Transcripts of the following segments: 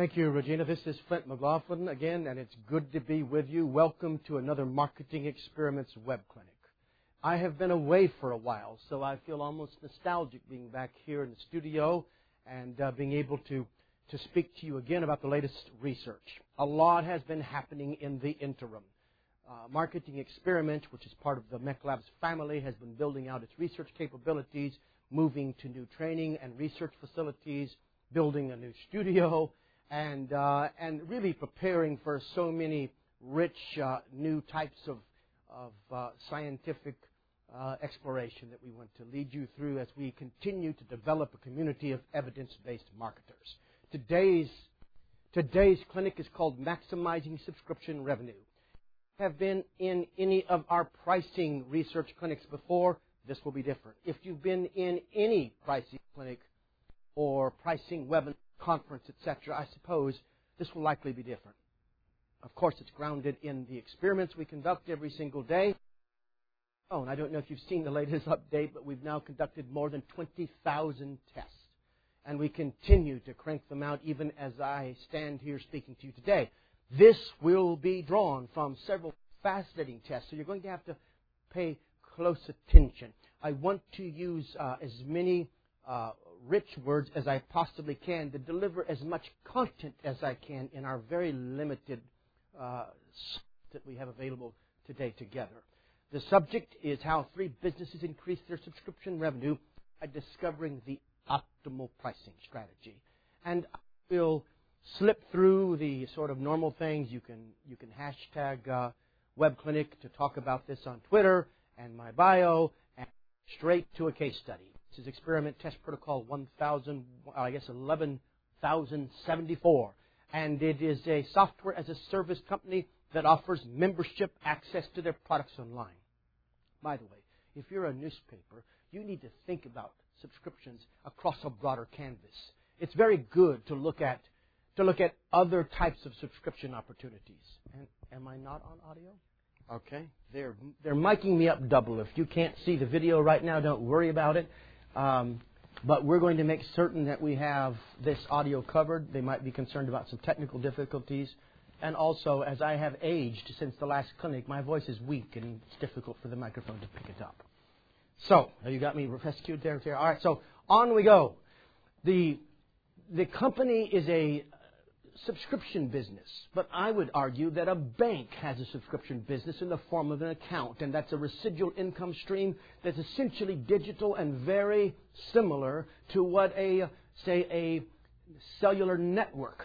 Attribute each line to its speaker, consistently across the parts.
Speaker 1: Thank you, Regina. This is Flint McLaughlin again, and it's good to be with you. Welcome to another Marketing Experiments web clinic. I have been away for a while, so I feel almost nostalgic being back here in the studio and uh, being able to, to speak to you again about the latest research. A lot has been happening in the interim. Uh, Marketing Experiment, which is part of the MEC Labs family, has been building out its research capabilities, moving to new training and research facilities, building a new studio, and, uh, and really preparing for so many rich uh, new types of, of uh, scientific uh, exploration that we want to lead you through as we continue to develop a community of evidence-based marketers. Today's, today's clinic is called Maximizing Subscription Revenue. Have been in any of our pricing research clinics before, this will be different. If you've been in any pricing clinic or pricing webinar conference, etc., I suppose this will likely be different. Of course, it's grounded in the experiments we conduct every single day. Oh, and I don't know if you've seen the latest update, but we've now conducted more than 20,000 tests. And we continue to crank them out even as I stand here speaking to you today. This will be drawn from several fascinating tests, so you're going to have to pay close attention. I want to use uh, as many uh, rich words as I possibly can to deliver as much content as I can in our very limited uh, that we have available today together. The subject is how three businesses increase their subscription revenue by discovering the optimal pricing strategy. And I will slip through the sort of normal things. You can you can hashtag uh, Web Clinic to talk about this on Twitter and my bio, and straight to a case study. This is Experiment Test Protocol 1000, I guess 11,074. And it is a software as a service company that offers membership access to their products online. By the way, if you're a newspaper, you need to think about subscriptions across a broader canvas. It's very good to look at to look at other types of subscription opportunities. And am I not on audio? Okay. They're they're miking me up double. If you can't see the video right now, don't worry about it. Um, but we're going to make certain that we have this audio covered. They might be concerned about some technical difficulties. And also, as I have aged since the last clinic, my voice is weak and it's difficult for the microphone to pick it up. So, you got me rescued there. there. All right, so on we go. The, the company is a subscription business, but I would argue that a bank has a subscription business in the form of an account, and that's a residual income stream that's essentially digital and very similar to what a, say, a cellular network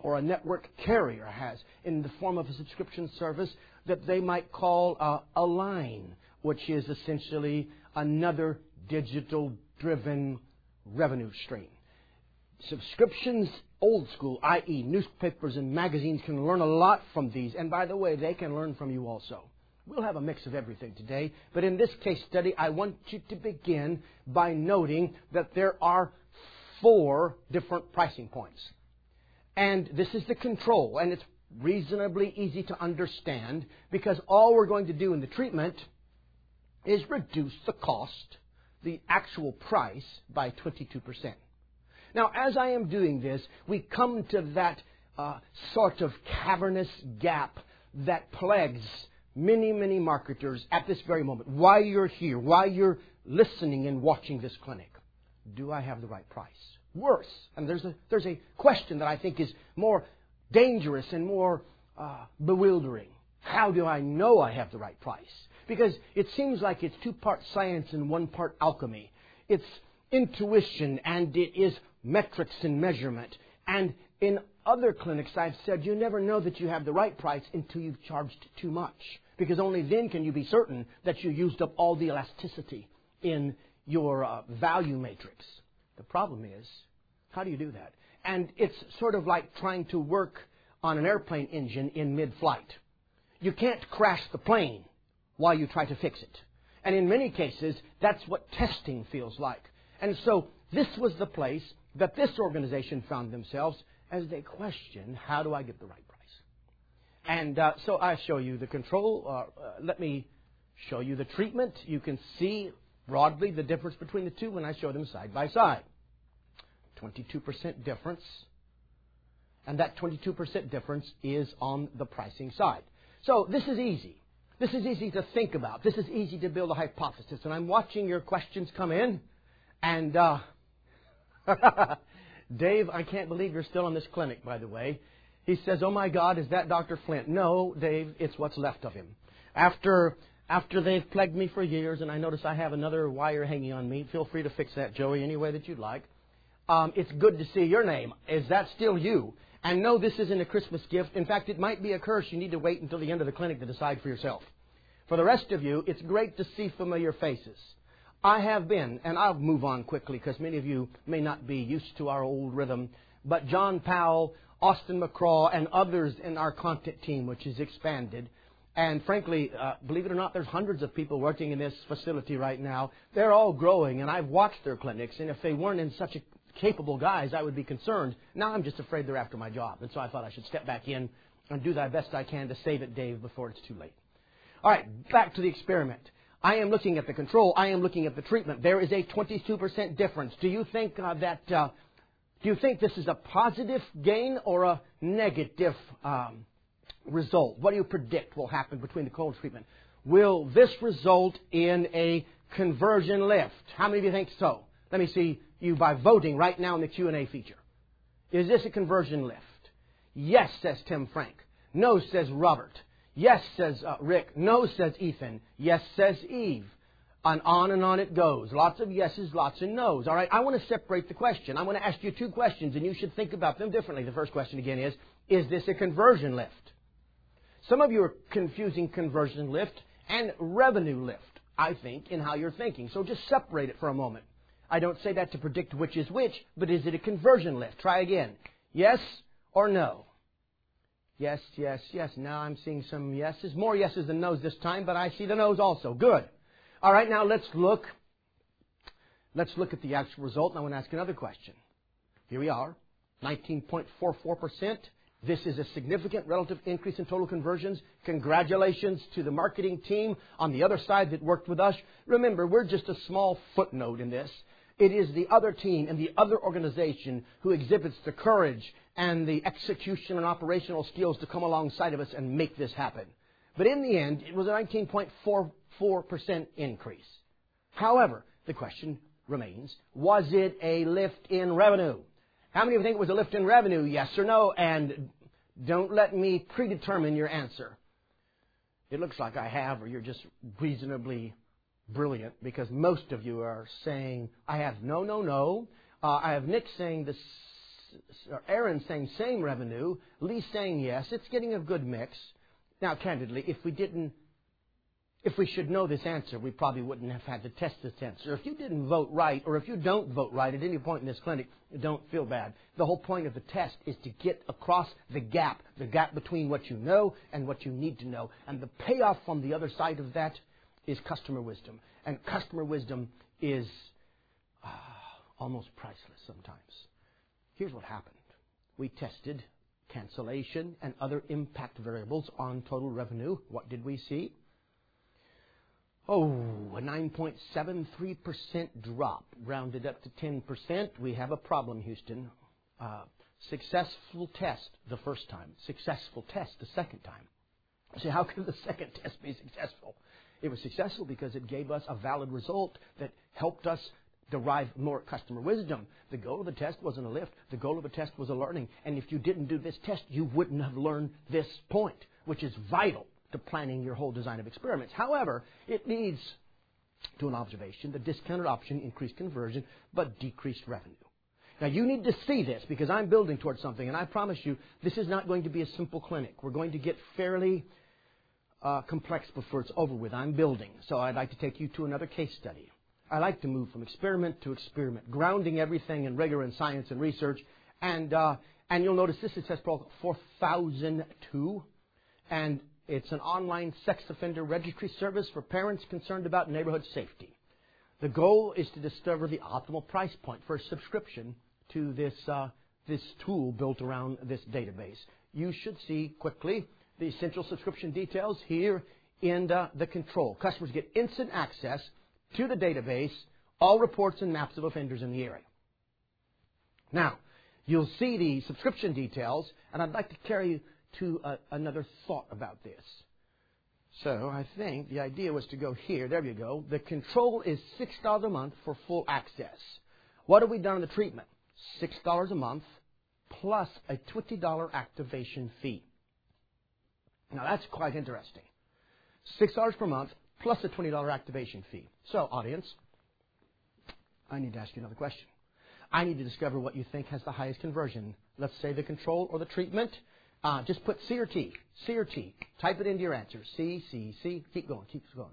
Speaker 1: or a network carrier has in the form of a subscription service that they might call uh, a line, which is essentially another digital driven revenue stream. Subscriptions, old school, i.e., newspapers and magazines, can learn a lot from these. And by the way, they can learn from you also. We'll have a mix of everything today, but in this case study, I want you to begin by noting that there are four different pricing points. And this is the control, and it's reasonably easy to understand because all we're going to do in the treatment is reduce the cost, the actual price, by 22%. Now, as I am doing this, we come to that uh, sort of cavernous gap that plagues many, many marketers at this very moment. Why you're here, why you're listening and watching this clinic. Do I have the right price? Worse, and there's a, there's a question that I think is more dangerous and more uh, bewildering. How do I know I have the right price? Because it seems like it's two part science and one part alchemy. It's intuition and it is metrics and measurement. And in other clinics, I've said you never know that you have the right price until you've charged too much. Because only then can you be certain that you used up all the elasticity in your uh, value matrix. The problem is, how do you do that? And it's sort of like trying to work on an airplane engine in mid flight. you can't crash the plane while you try to fix it. And in many cases, that's what testing feels like. And so this was the place that this organization found themselves as they question, how do I get the right price? And uh, so I show you the control. Uh, uh, let me show you the treatment. You can see broadly the difference between the two when I show them side by side. 22% difference. And that 22% difference is on the pricing side. So this is easy. This is easy to think about. This is easy to build a hypothesis. And I'm watching your questions come in. And, uh, Dave, I can't believe you're still in this clinic, by the way. He says, Oh my God, is that Dr. Flint? No, Dave, it's what's left of him. After, after they've plagued me for years, and I notice I have another wire hanging on me, feel free to fix that, Joey, any way that you'd like. Um, it's good to see your name. Is that still you? And no, this isn't a Christmas gift. In fact, it might be a curse. You need to wait until the end of the clinic to decide for yourself. For the rest of you, it's great to see familiar faces. I have been, and I'll move on quickly because many of you may not be used to our old rhythm, but John Powell, Austin McCraw, and others in our content team, which is expanded. And frankly, uh, believe it or not, there's hundreds of people working in this facility right now. They're all growing, and I've watched their clinics, and if they weren't in such a capable guys, I would be concerned. Now I'm just afraid they're after my job, and so I thought I should step back in and do the best I can to save it, Dave, before it's too late. All right, back to the experiment. I am looking at the control. I am looking at the treatment. There is a 22% difference. Do you think uh, that? Uh, do you think this is a positive gain or a negative um, result? What do you predict will happen between the cold treatment? Will this result in a conversion lift? How many of you think so? Let me see you by voting right now in the Q&A feature. Is this a conversion lift? Yes, says Tim Frank. No, says Robert. Yes, says uh, Rick. No, says Ethan. Yes, says Eve. And on and on it goes. Lots of yeses, lots of nos. All right, I want to separate the question. I want to ask you two questions, and you should think about them differently. The first question again is Is this a conversion lift? Some of you are confusing conversion lift and revenue lift, I think, in how you're thinking. So just separate it for a moment. I don't say that to predict which is which, but is it a conversion lift? Try again. Yes or no? Yes, yes, yes. Now I'm seeing some yeses. More yeses than noes this time, but I see the noes also. Good. All right, now let's look. Let's look at the actual result, and I want to ask another question. Here we are, 19.44%. This is a significant relative increase in total conversions. Congratulations to the marketing team on the other side that worked with us. Remember, we're just a small footnote in this. It is the other team and the other organization who exhibits the courage and the execution and operational skills to come alongside of us and make this happen. But in the end, it was a 19.44% increase. However, the question remains, was it a lift in revenue? How many of you think it was a lift in revenue? Yes or no? And don't let me predetermine your answer. It looks like I have, or you're just reasonably brilliant because most of you are saying, I have no, no, no. Uh, I have Nick saying this or Aaron saying same revenue, Lee saying yes. It's getting a good mix. Now, candidly, if we didn't, if we should know this answer, we probably wouldn't have had to test this answer. If you didn't vote right, or if you don't vote right at any point in this clinic, don't feel bad. The whole point of the test is to get across the gap, the gap between what you know and what you need to know. And the payoff on the other side of that is customer wisdom. And customer wisdom is uh, almost priceless sometimes. Here's what happened. We tested cancellation and other impact variables on total revenue. What did we see? Oh, a 9.73% drop, rounded up to 10%. We have a problem, Houston. Uh, successful test the first time, successful test the second time. See, how could the second test be successful? It was successful because it gave us a valid result that helped us derive more customer wisdom. The goal of the test wasn't a lift. The goal of the test was a learning. And if you didn't do this test, you wouldn't have learned this point, which is vital to planning your whole design of experiments. However, it leads to an observation. The discounted option increased conversion, but decreased revenue. Now you need to see this because I'm building towards something, and I promise you, this is not going to be a simple clinic. We're going to get fairly uh, complex before it's over with. I'm building, so I'd like to take you to another case study. I like to move from experiment to experiment, grounding everything in rigor and science and research. And, uh, and you'll notice this, is test says 4002. And It's an online sex offender registry service for parents concerned about neighborhood safety. The goal is to discover the optimal price point for a subscription to this, uh, this tool built around this database. You should see quickly the essential subscription details here in the, the control. Customers get instant access to the database, all reports and maps of offenders in the area. Now, you'll see the subscription details, and I'd like to carry you to a, another thought about this. So I think the idea was to go here. There you go. The control is $6 a month for full access. What have we done in the treatment? $6 a month plus a $20 activation fee. Now that's quite interesting. $6 per month plus a $20 activation fee. So, audience, I need to ask you another question. I need to discover what you think has the highest conversion. Let's say the control or the treatment. Uh, just put C or T. C or T. Type it into your answer. C, C, C. Keep going. Keep going.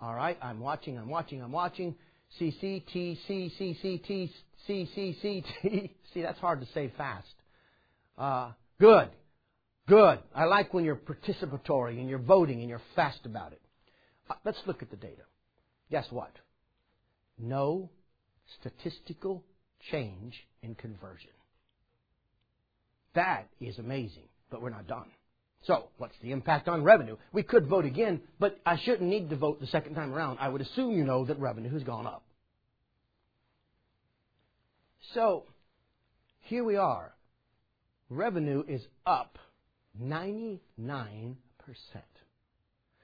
Speaker 1: All right. I'm watching. I'm watching. I'm watching. C, C, T, C, C, C, T, C, C, C, T. See, that's hard to say fast. Uh, good. Good. I like when you're participatory and you're voting and you're fast about it. Uh, let's look at the data. Guess what? No statistical change in conversion. That is amazing, but we're not done. So, what's the impact on revenue? We could vote again, but I shouldn't need to vote the second time around. I would assume you know that revenue has gone up. So, here we are. Revenue is up 99%.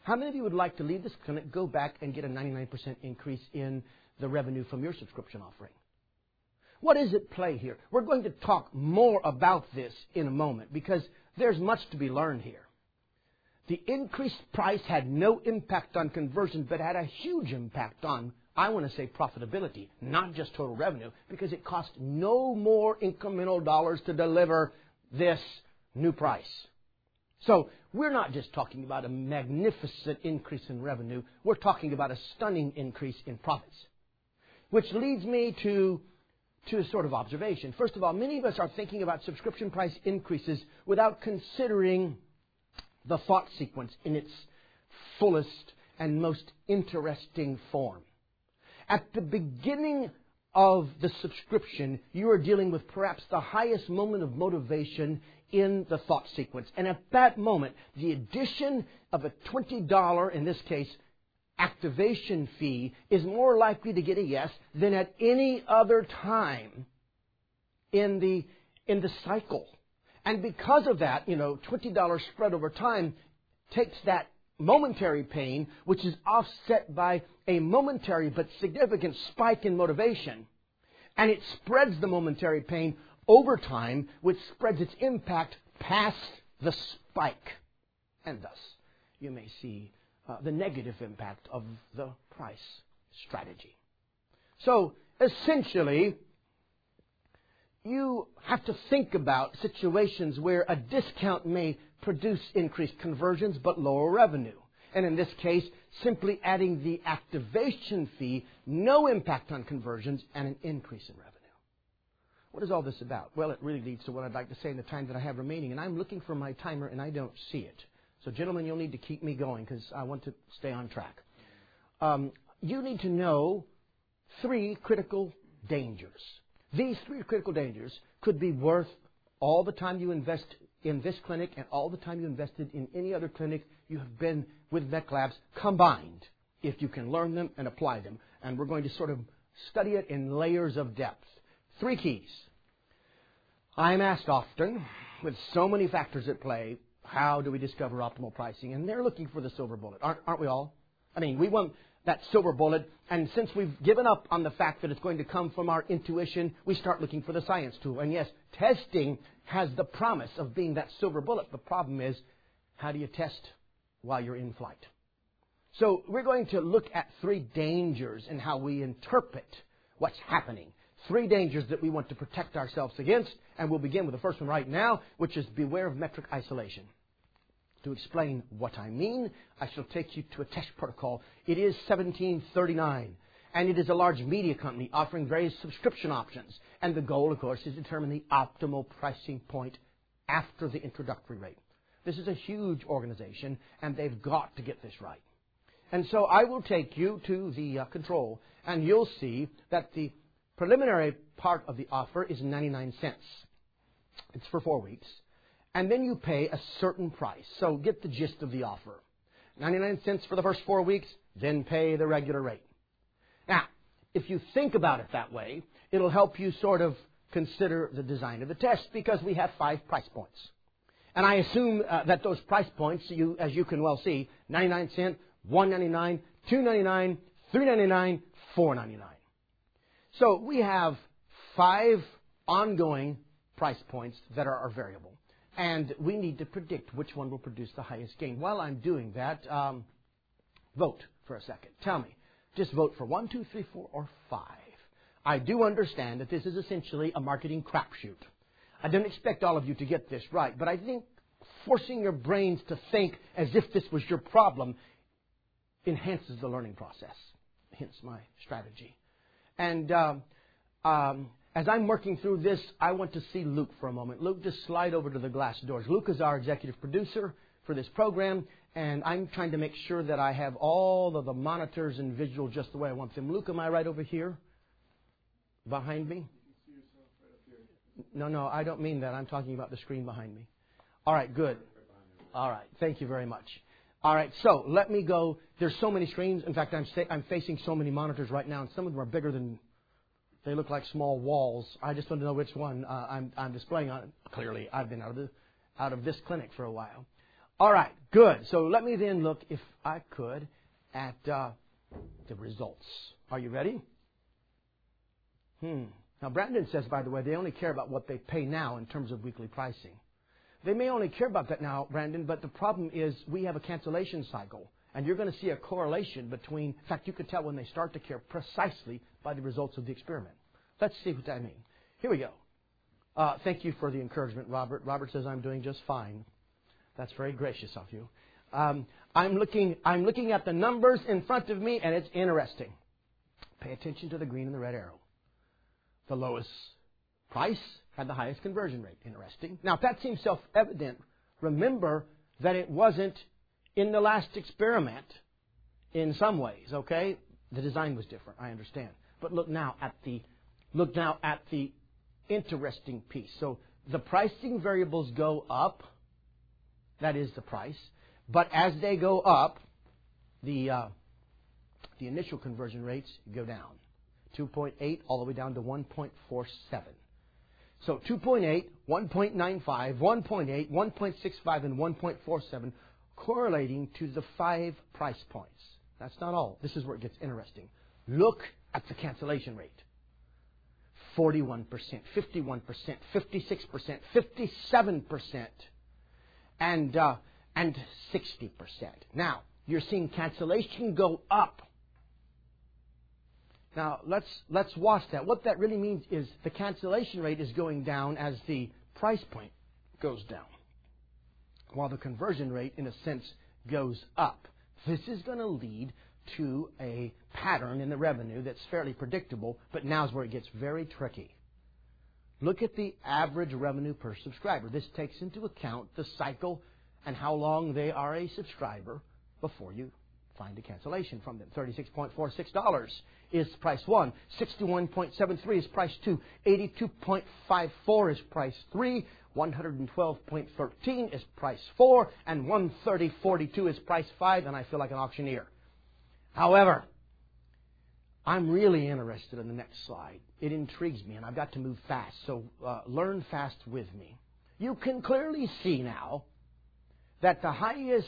Speaker 1: How many of you would like to leave this clinic, go back, and get a 99% increase in the revenue from your subscription offering? What is at play here? We're going to talk more about this in a moment because there's much to be learned here. The increased price had no impact on conversion, but had a huge impact on, I want to say, profitability, not just total revenue, because it cost no more incremental dollars to deliver this new price. So we're not just talking about a magnificent increase in revenue, we're talking about a stunning increase in profits. Which leads me to to a sort of observation. First of all, many of us are thinking about subscription price increases without considering the thought sequence in its fullest and most interesting form. At the beginning of the subscription, you are dealing with perhaps the highest moment of motivation in the thought sequence. And at that moment, the addition of a $20, in this case, activation fee is more likely to get a yes than at any other time in the, in the cycle. And because of that, you know, $20 spread over time takes that momentary pain, which is offset by a momentary but significant spike in motivation, and it spreads the momentary pain over time, which spreads its impact past the spike. And thus, you may see uh, the negative impact of the price strategy. So, essentially, you have to think about situations where a discount may produce increased conversions but lower revenue. And in this case, simply adding the activation fee, no impact on conversions, and an increase in revenue. What is all this about? Well, it really leads to what I'd like to say in the time that I have remaining, and I'm looking for my timer and I don't see it. So, gentlemen, you'll need to keep me going because I want to stay on track. Um, you need to know three critical dangers. These three critical dangers could be worth all the time you invest in this clinic and all the time you invested in any other clinic you have been with MEC Labs combined, if you can learn them and apply them. And we're going to sort of study it in layers of depth. Three keys. I'm asked often, with so many factors at play, how do we discover optimal pricing? And they're looking for the silver bullet, aren't, aren't we all? I mean, we want that silver bullet, and since we've given up on the fact that it's going to come from our intuition, we start looking for the science tool. And yes, testing has the promise of being that silver bullet. The problem is, how do you test while you're in flight? So we're going to look at three dangers in how we interpret what's happening. Three dangers that we want to protect ourselves against, and we'll begin with the first one right now, which is beware of metric isolation. To explain what I mean, I shall take you to a test protocol. It is 1739, and it is a large media company offering various subscription options. And the goal, of course, is to determine the optimal pricing point after the introductory rate. This is a huge organization, and they've got to get this right. And so I will take you to the uh, control, and you'll see that the preliminary part of the offer is 99 cents. It's for four weeks. And then you pay a certain price. So get the gist of the offer. 99 cents for the first four weeks, then pay the regular rate. Now, if you think about it that way, it'll help you sort of consider the design of the test because we have five price points. And I assume uh, that those price points, you, as you can well see, 99 cent, 199, 299, 399, 499. So we have five ongoing price points that are, variable. And we need to predict which one will produce the highest gain. While I'm doing that, um, vote for a second. Tell me, just vote for one, two, three, four, or five. I do understand that this is essentially a marketing crapshoot. I don't expect all of you to get this right, but I think forcing your brains to think as if this was your problem enhances the learning process. Hence my strategy. And um, um, as I'm working through this, I want to see Luke for a moment. Luke, just slide over to the glass doors. Luke is our executive producer for this program, and I'm trying to make sure that I have all of the monitors and visual just the way I want them. Luke, am I right over here? Behind me? No, no, I don't mean that. I'm talking about the screen behind me. All right, good. All right, thank you very much. All right, so let me go. There's so many screens. In fact, I'm, I'm facing so many monitors right now, and some of them are bigger than they look like small walls. I just want to know which one uh, I'm, I'm displaying on. Clearly, I've been out of, the, out of this clinic for a while. All right, good. So let me then look, if I could, at uh, the results. Are you ready? Hmm. Now, Brandon says, by the way, they only care about what they pay now in terms of weekly pricing. They may only care about that now, Brandon, but the problem is we have a cancellation cycle. And you're going to see a correlation between, in fact, you could tell when they start to care precisely by the results of the experiment. Let's see what I mean. Here we go. Uh, thank you for the encouragement, Robert. Robert says I'm doing just fine. That's very gracious of you. Um, I'm looking. I'm looking at the numbers in front of me, and it's interesting. Pay attention to the green and the red arrow. The lowest price had the highest conversion rate. Interesting. Now, if that seems self-evident, remember that it wasn't in the last experiment in some ways. Okay, the design was different. I understand. But look now at the look now at the interesting piece. So the pricing variables go up that is the price. But as they go up, the, uh, the initial conversion rates go down. 2.8 all the way down to 1.47. So 2.8, 1.95, 1.8, 1.65, and 1.47 correlating to the five price points. That's not all. This is where it gets interesting. Look at the cancellation rate. 41%, 51%, 56%, 57% and uh, and 60%. Now, you're seeing cancellation go up. Now, let's let's watch that. What that really means is the cancellation rate is going down as the price point goes down, while the conversion rate, in a sense, goes up. This is going to lead to a pattern in the revenue that's fairly predictable, but now is where it gets very tricky. Look at the average revenue per subscriber. This takes into account the cycle and how long they are a subscriber before you find a cancellation from them. $36.46 is price one. 61.73 is price two. 82.54 is price three. 112.13 is price four. And 130.42 is price five. And I feel like an auctioneer. However, I'm really interested in the next slide. It intrigues me, and I've got to move fast, so uh, learn fast with me. You can clearly see now that the highest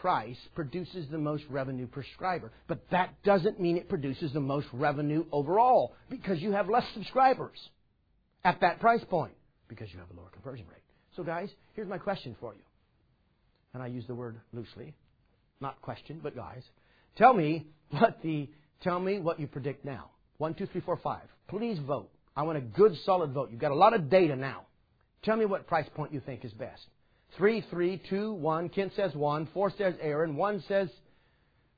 Speaker 1: price produces the most revenue per subscriber. But that doesn't mean it produces the most revenue overall because you have less subscribers at that price point because you have a lower conversion rate. So, guys, here's my question for you. And I use the word loosely, not question, but guys. Tell me what the Tell me what you predict now. One, two, three, four, five. Please vote. I want a good, solid vote. You've got a lot of data now. Tell me what price point you think is best. Three, three, two, one. Kent says one. Four says Aaron. One says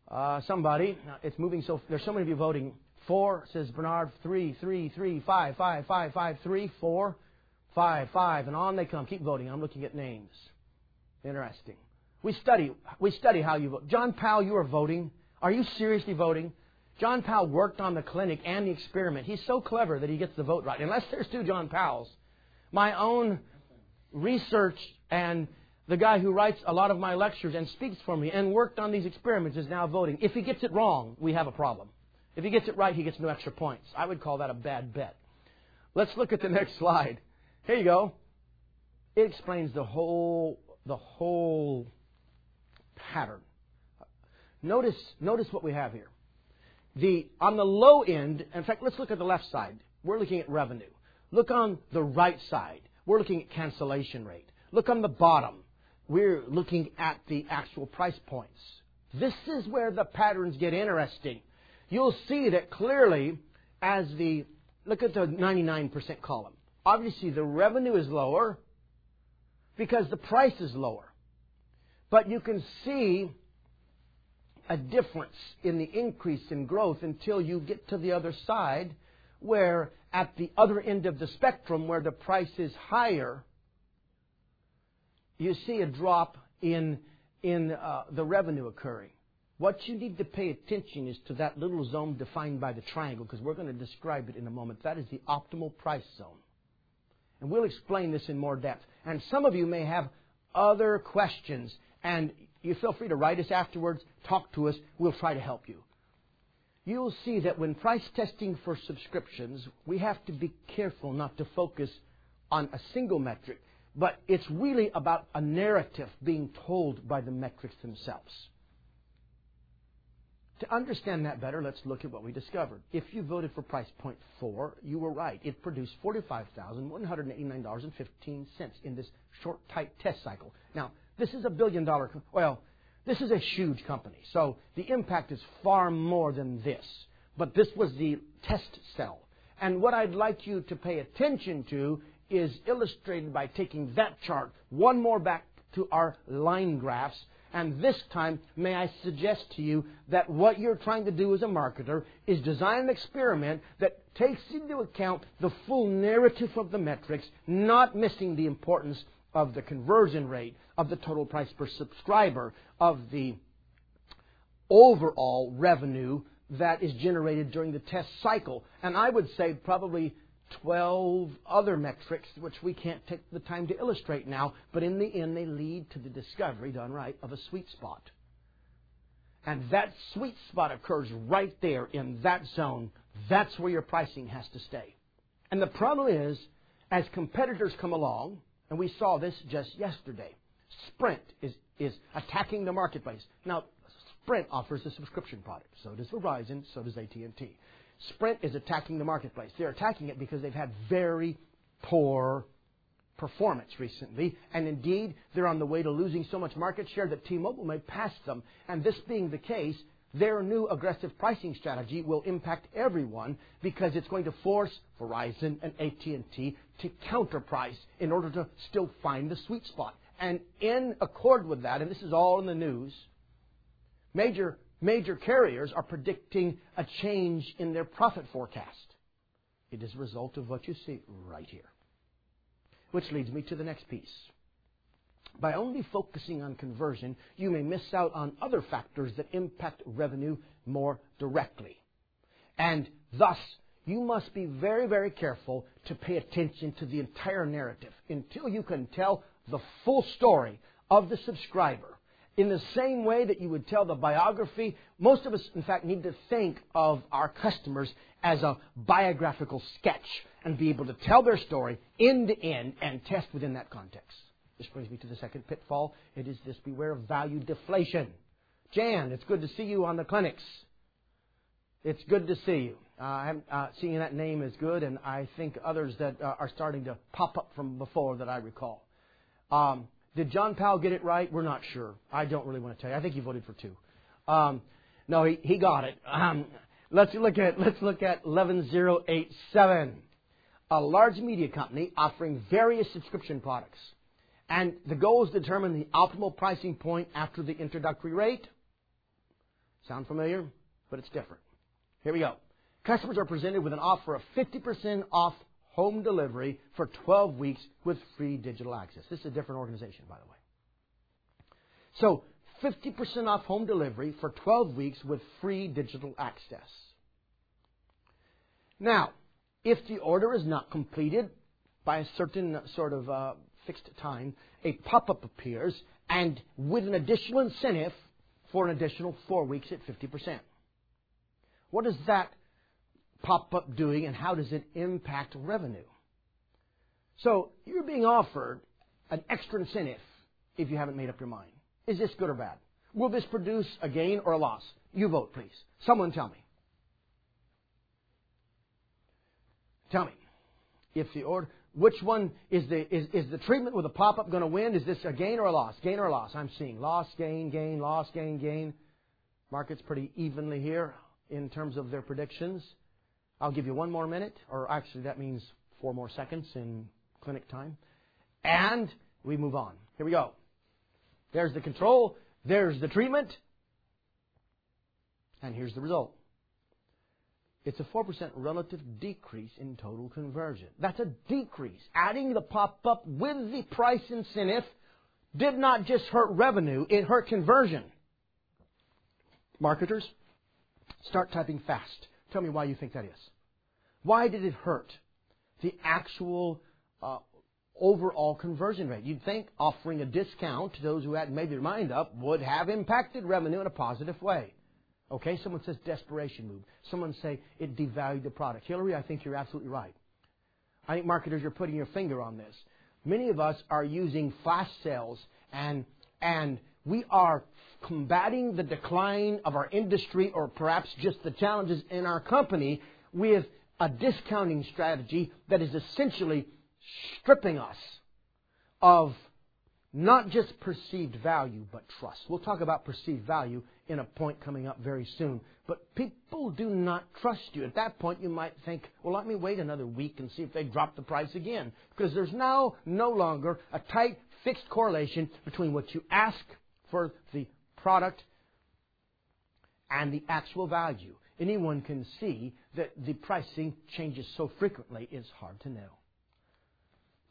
Speaker 1: uh, somebody. It's moving so. There's so many of you voting. Four says Bernard. Three, three, three, five, five, five, five, three, four, five, five, and on they come. Keep voting. I'm looking at names. Interesting. We study, we study how you vote. John Powell, you are voting. Are you seriously voting? John Powell worked on the clinic and the experiment. He's so clever that he gets the vote right. Unless there's two John Powells. My own research and the guy who writes a lot of my lectures and speaks for me and worked on these experiments is now voting. If he gets it wrong, we have a problem. If he gets it right, he gets no extra points. I would call that a bad bet. Let's look at the next slide. Here you go. It explains the whole the whole pattern. Notice notice what we have here. The on the low end, in fact, let's look at the left side. We're looking at revenue. Look on the right side. We're looking at cancellation rate. Look on the bottom. We're looking at the actual price points. This is where the patterns get interesting. You'll see that clearly as the look at the 99% column. Obviously the revenue is lower because the price is lower. But you can see a difference in the increase in growth until you get to the other side, where at the other end of the spectrum, where the price is higher, you see a drop in, in uh, the revenue occurring. What you need to pay attention is to that little zone defined by the triangle, because we're going to describe it in a moment. That is the optimal price zone. And we'll explain this in more depth. And some of you may have other questions, and you feel free to write us afterwards, talk to us, we'll try to help you. You'll see that when price testing for subscriptions, we have to be careful not to focus on a single metric, but it's really about a narrative being told by the metrics themselves. To understand that better, let's look at what we discovered. If you voted for price point 4, you were right. It produced $45,189.15 in this short, tight test cycle. Now, this is a billion dollar, well, this is a huge company. So the impact is far more than this. But this was the test cell. And what I'd like you to pay attention to is illustrated by taking that chart one more back to our line graphs and this time, may I suggest to you that what you're trying to do as a marketer is design an experiment that takes into account the full narrative of the metrics, not missing the importance of the conversion rate, of the total price per subscriber, of the overall revenue that is generated during the test cycle. And I would say probably 12 other metrics, which we can't take the time to illustrate now, but in the end, they lead to the discovery, done right, of a sweet spot. And that sweet spot occurs right there in that zone. That's where your pricing has to stay. And the problem is, as competitors come along, and we saw this just yesterday, Sprint is, is attacking the marketplace. Now, Sprint offers a subscription product. So does Verizon, so does AT&T. Sprint is attacking the marketplace. They're attacking it because they've had very poor performance recently, and indeed, they're on the way to losing so much market share that T-Mobile may pass them. And this being the case, their new aggressive pricing strategy will impact everyone because it's going to force Verizon and AT&T to counterprice in order to still find the sweet spot. And in accord with that, and this is all in the news, major major carriers are predicting a change in their profit forecast. It is a result of what you see right here. Which leads me to the next piece. By only focusing on conversion, you may miss out on other factors that impact revenue more directly. And thus, you must be very, very careful to pay attention to the entire narrative until you can tell the full story of the subscriber in the same way that you would tell the biography, most of us, in fact, need to think of our customers as a biographical sketch and be able to tell their story end to end and test within that context. This brings me to the second pitfall. It is this beware of value deflation. Jan, it's good to see you on the clinics. It's good to see you. Uh, uh, seeing that name is good, and I think others that uh, are starting to pop up from before that I recall. Um, did John Powell get it right? We're not sure. I don't really want to tell you. I think he voted for two. Um, no, he, he got it. Um, let's look at let's look at 11087, a large media company offering various subscription products, and the goal is to determine the optimal pricing point after the introductory rate. Sound familiar? But it's different. Here we go. Customers are presented with an offer of 50% off home delivery for 12 weeks with free digital access. This is a different organization, by the way. So 50% off home delivery for 12 weeks with free digital access. Now, if the order is not completed by a certain sort of uh, fixed time, a pop-up appears and with an additional incentive for an additional four weeks at 50%. What is that pop-up doing and how does it impact revenue? So you're being offered an extra incentive if you haven't made up your mind. Is this good or bad? Will this produce a gain or a loss? You vote, please. Someone tell me. Tell me. If the order, which one is the is, is the treatment with a pop up going to win? Is this a gain or a loss? Gain or a loss? I'm seeing loss, gain, gain, loss, gain, gain. Market's pretty evenly here in terms of their predictions. I'll give you one more minute, or actually that means four more seconds in clinic time, and we move on. Here we go. There's the control. There's the treatment. And here's the result. It's a 4% relative decrease in total conversion. That's a decrease. Adding the pop up with the price incentive did not just hurt revenue, it hurt conversion. Marketers, start typing fast. Tell me why you think that is. Why did it hurt the actual uh, overall conversion rate? You'd think offering a discount to those who hadn't made their mind up would have impacted revenue in a positive way. Okay, someone says desperation move. Someone say it devalued the product. Hillary, I think you're absolutely right. I think marketers, you're putting your finger on this. Many of us are using flash sales and and we are combating the decline of our industry or perhaps just the challenges in our company with a discounting strategy that is essentially stripping us of not just perceived value, but trust. We'll talk about perceived value in a point coming up very soon. But people do not trust you. At that point, you might think, well, let me wait another week and see if they drop the price again. Because there's now no longer a tight, fixed correlation between what you ask for the product and the actual value. Anyone can see that the pricing changes so frequently, it's hard to know.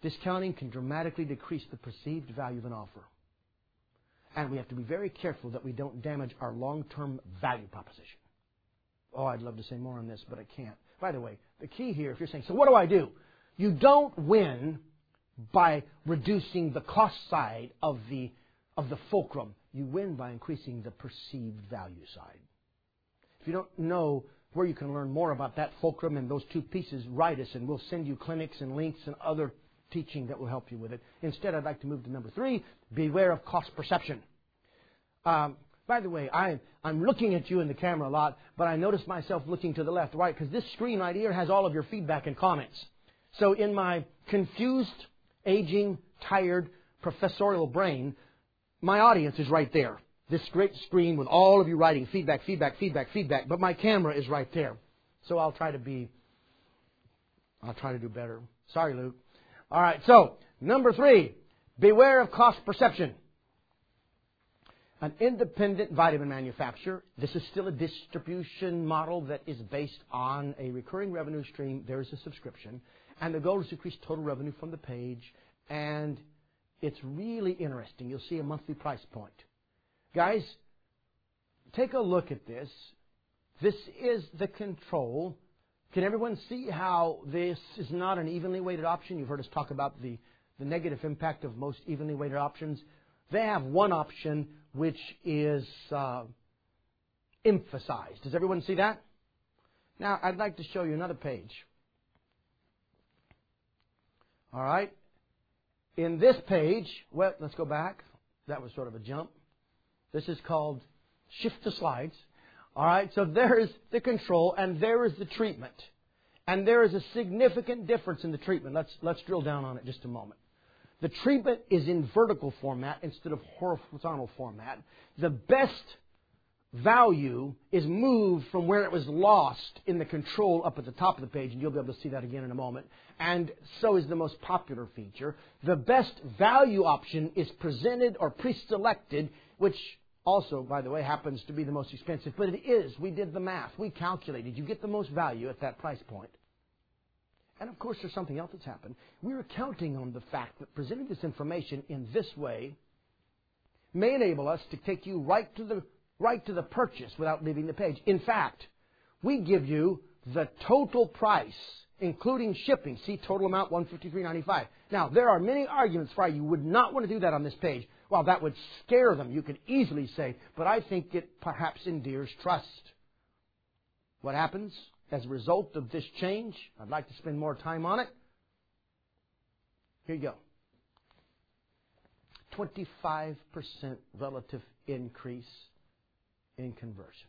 Speaker 1: Discounting can dramatically decrease the perceived value of an offer. And we have to be very careful that we don't damage our long term value proposition. Oh, I'd love to say more on this, but I can't. By the way, the key here, if you're saying, so what do I do? You don't win by reducing the cost side of the, of the fulcrum. You win by increasing the perceived value side. If you don't know where you can learn more about that fulcrum and those two pieces, write us and we'll send you clinics and links and other teaching that will help you with it. Instead, I'd like to move to number three beware of cost perception. Um, by the way, I, I'm looking at you in the camera a lot, but I notice myself looking to the left, right, because this screen right here has all of your feedback and comments. So in my confused, aging, tired, professorial brain, my audience is right there. This great screen with all of you writing feedback, feedback, feedback, feedback, but my camera is right there. So I'll try to be, I'll try to do better. Sorry, Luke. All right, so number three, beware of cost perception. An independent vitamin manufacturer, this is still a distribution model that is based on a recurring revenue stream. There is a subscription, and the goal is to increase total revenue from the page, and it's really interesting. You'll see a monthly price point. Guys, take a look at this. This is the control can everyone see how this is not an evenly weighted option? You've heard us talk about the, the negative impact of most evenly weighted options. They have one option which is uh, emphasized. Does everyone see that? Now, I'd like to show you another page. All right. In this page, well, let's go back. That was sort of a jump. This is called Shift to Slides. All right, so there is the control and there is the treatment. And there is a significant difference in the treatment. Let's, let's drill down on it just a moment. The treatment is in vertical format instead of horizontal format. The best value is moved from where it was lost in the control up at the top of the page, and you'll be able to see that again in a moment. And so is the most popular feature. The best value option is presented or pre-selected, which also, by the way, happens to be the most expensive, but it is. We did the math. We calculated. You get the most value at that price point. And of course, there's something else that's happened. We are counting on the fact that presenting this information in this way may enable us to take you right to the right to the purchase without leaving the page. In fact, we give you the total price, including shipping. See total amount 153.95. Now, there are many arguments why you would not want to do that on this page. Well, that would scare them, you could easily say, but I think it perhaps endears trust. What happens as a result of this change? I'd like to spend more time on it. Here you go. 25% relative increase in conversion.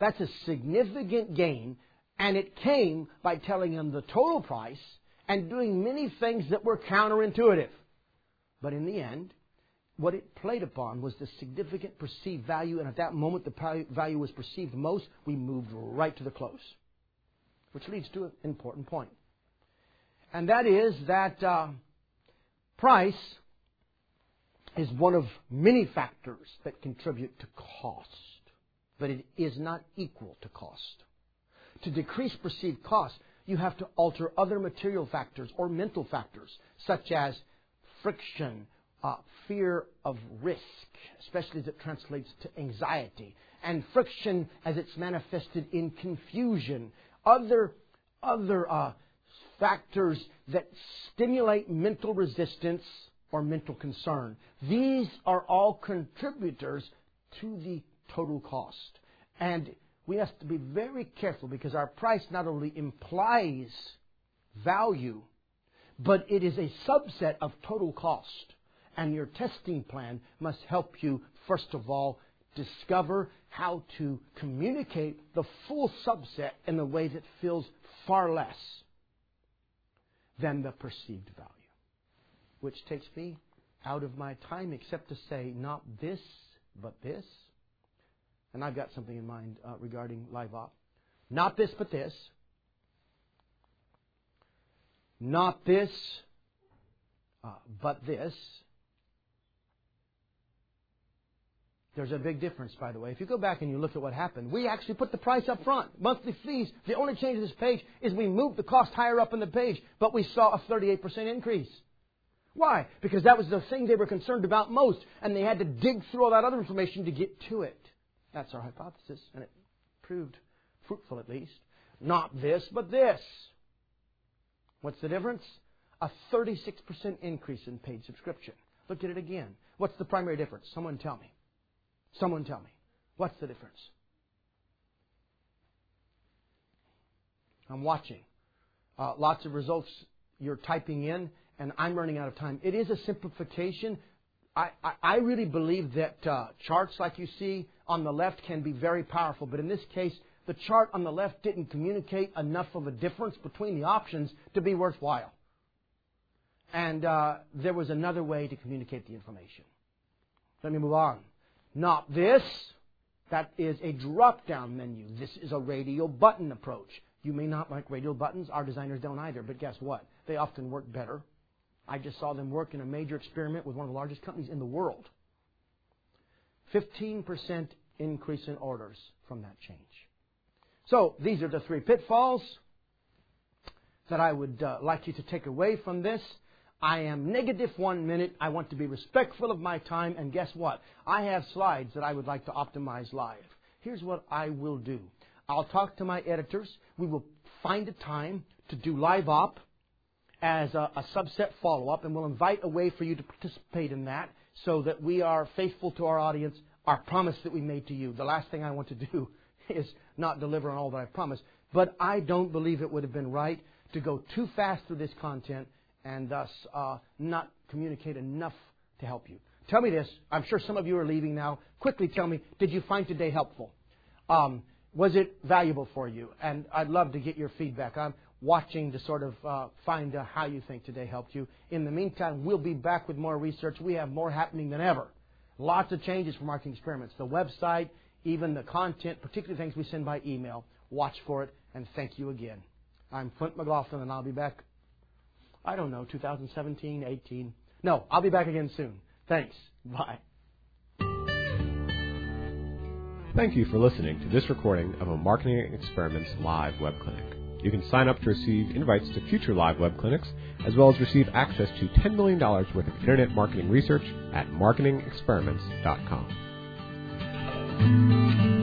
Speaker 1: That's a significant gain, and it came by telling him the total price and doing many things that were counterintuitive. But in the end, what it played upon was the significant perceived value, and at that moment the value was perceived most, we moved right to the close. Which leads to an important point. And that is that uh, price is one of many factors that contribute to cost, but it is not equal to cost. To decrease perceived cost, you have to alter other material factors or mental factors, such as friction, uh, fear of risk, especially as it translates to anxiety, and friction as it's manifested in confusion, other, other uh, factors that stimulate mental resistance or mental concern. These are all contributors to the total cost. And we have to be very careful because our price not only implies value, but it is a subset of total cost. And your testing plan must help you, first of all, discover how to communicate the full subset in a way that feels far less than the perceived value which takes me out of my time except to say not this, but this. And I've got something in mind uh, regarding live op. Not this, but this. Not this, uh, but this. There's a big difference, by the way. If you go back and you look at what happened, we actually put the price up front. Monthly fees. The only change in this page is we moved the cost higher up in the page, but we saw a 38% increase. Why? Because that was the thing they were concerned about most, and they had to dig through all that other information to get to it. That's our hypothesis, and it proved fruitful at least. Not this, but this. What's the difference? A 36% increase in paid subscription. Look at it again. What's the primary difference? Someone tell me. Someone tell me. What's the difference? I'm watching. Uh, lots of results you're typing in and I'm running out of time. It is a simplification. I, I, I really believe that uh, charts like you see on the left can be very powerful, but in this case, the chart on the left didn't communicate enough of a difference between the options to be worthwhile. And uh, there was another way to communicate the information. Let me move on. Not this. That is a drop down menu. This is a radial button approach. You may not like radial buttons. Our designers don't either, but guess what? They often work better. I just saw them work in a major experiment with one of the largest companies in the world. 15% increase in orders from that change. So these are the three pitfalls that I would uh, like you to take away from this. I am negative one minute. I want to be respectful of my time. And guess what? I have slides that I would like to optimize live. Here's what I will do. I'll talk to my editors. We will find a time to do live op as a, a subset follow up, and we'll invite a way for you to participate in that so that we are faithful to our audience, our promise that we made to you. The last thing I want to do is not deliver on all that I've promised. But I don't believe it would have been right to go too fast through this content and thus uh, not communicate enough to help you. Tell me this. I'm sure some of you are leaving now. Quickly tell me, did you find today helpful? Um, was it valuable for you? And I'd love to get your feedback. I'm, watching to sort of uh, find uh, how you think today helped you. In the meantime, we'll be back with more research. We have more happening than ever. Lots of changes for marketing experiments. The website, even the content, particularly things we send by email. Watch for it, and thank you again. I'm Flint McLaughlin, and I'll be back, I don't know, 2017, 18. No, I'll be back again soon. Thanks. Bye.
Speaker 2: Thank you for listening to this recording of a Marketing Experiments Live web clinic. You can sign up to receive invites to future live web clinics, as well as receive access to $10 million worth of internet marketing research at marketingexperiments.com.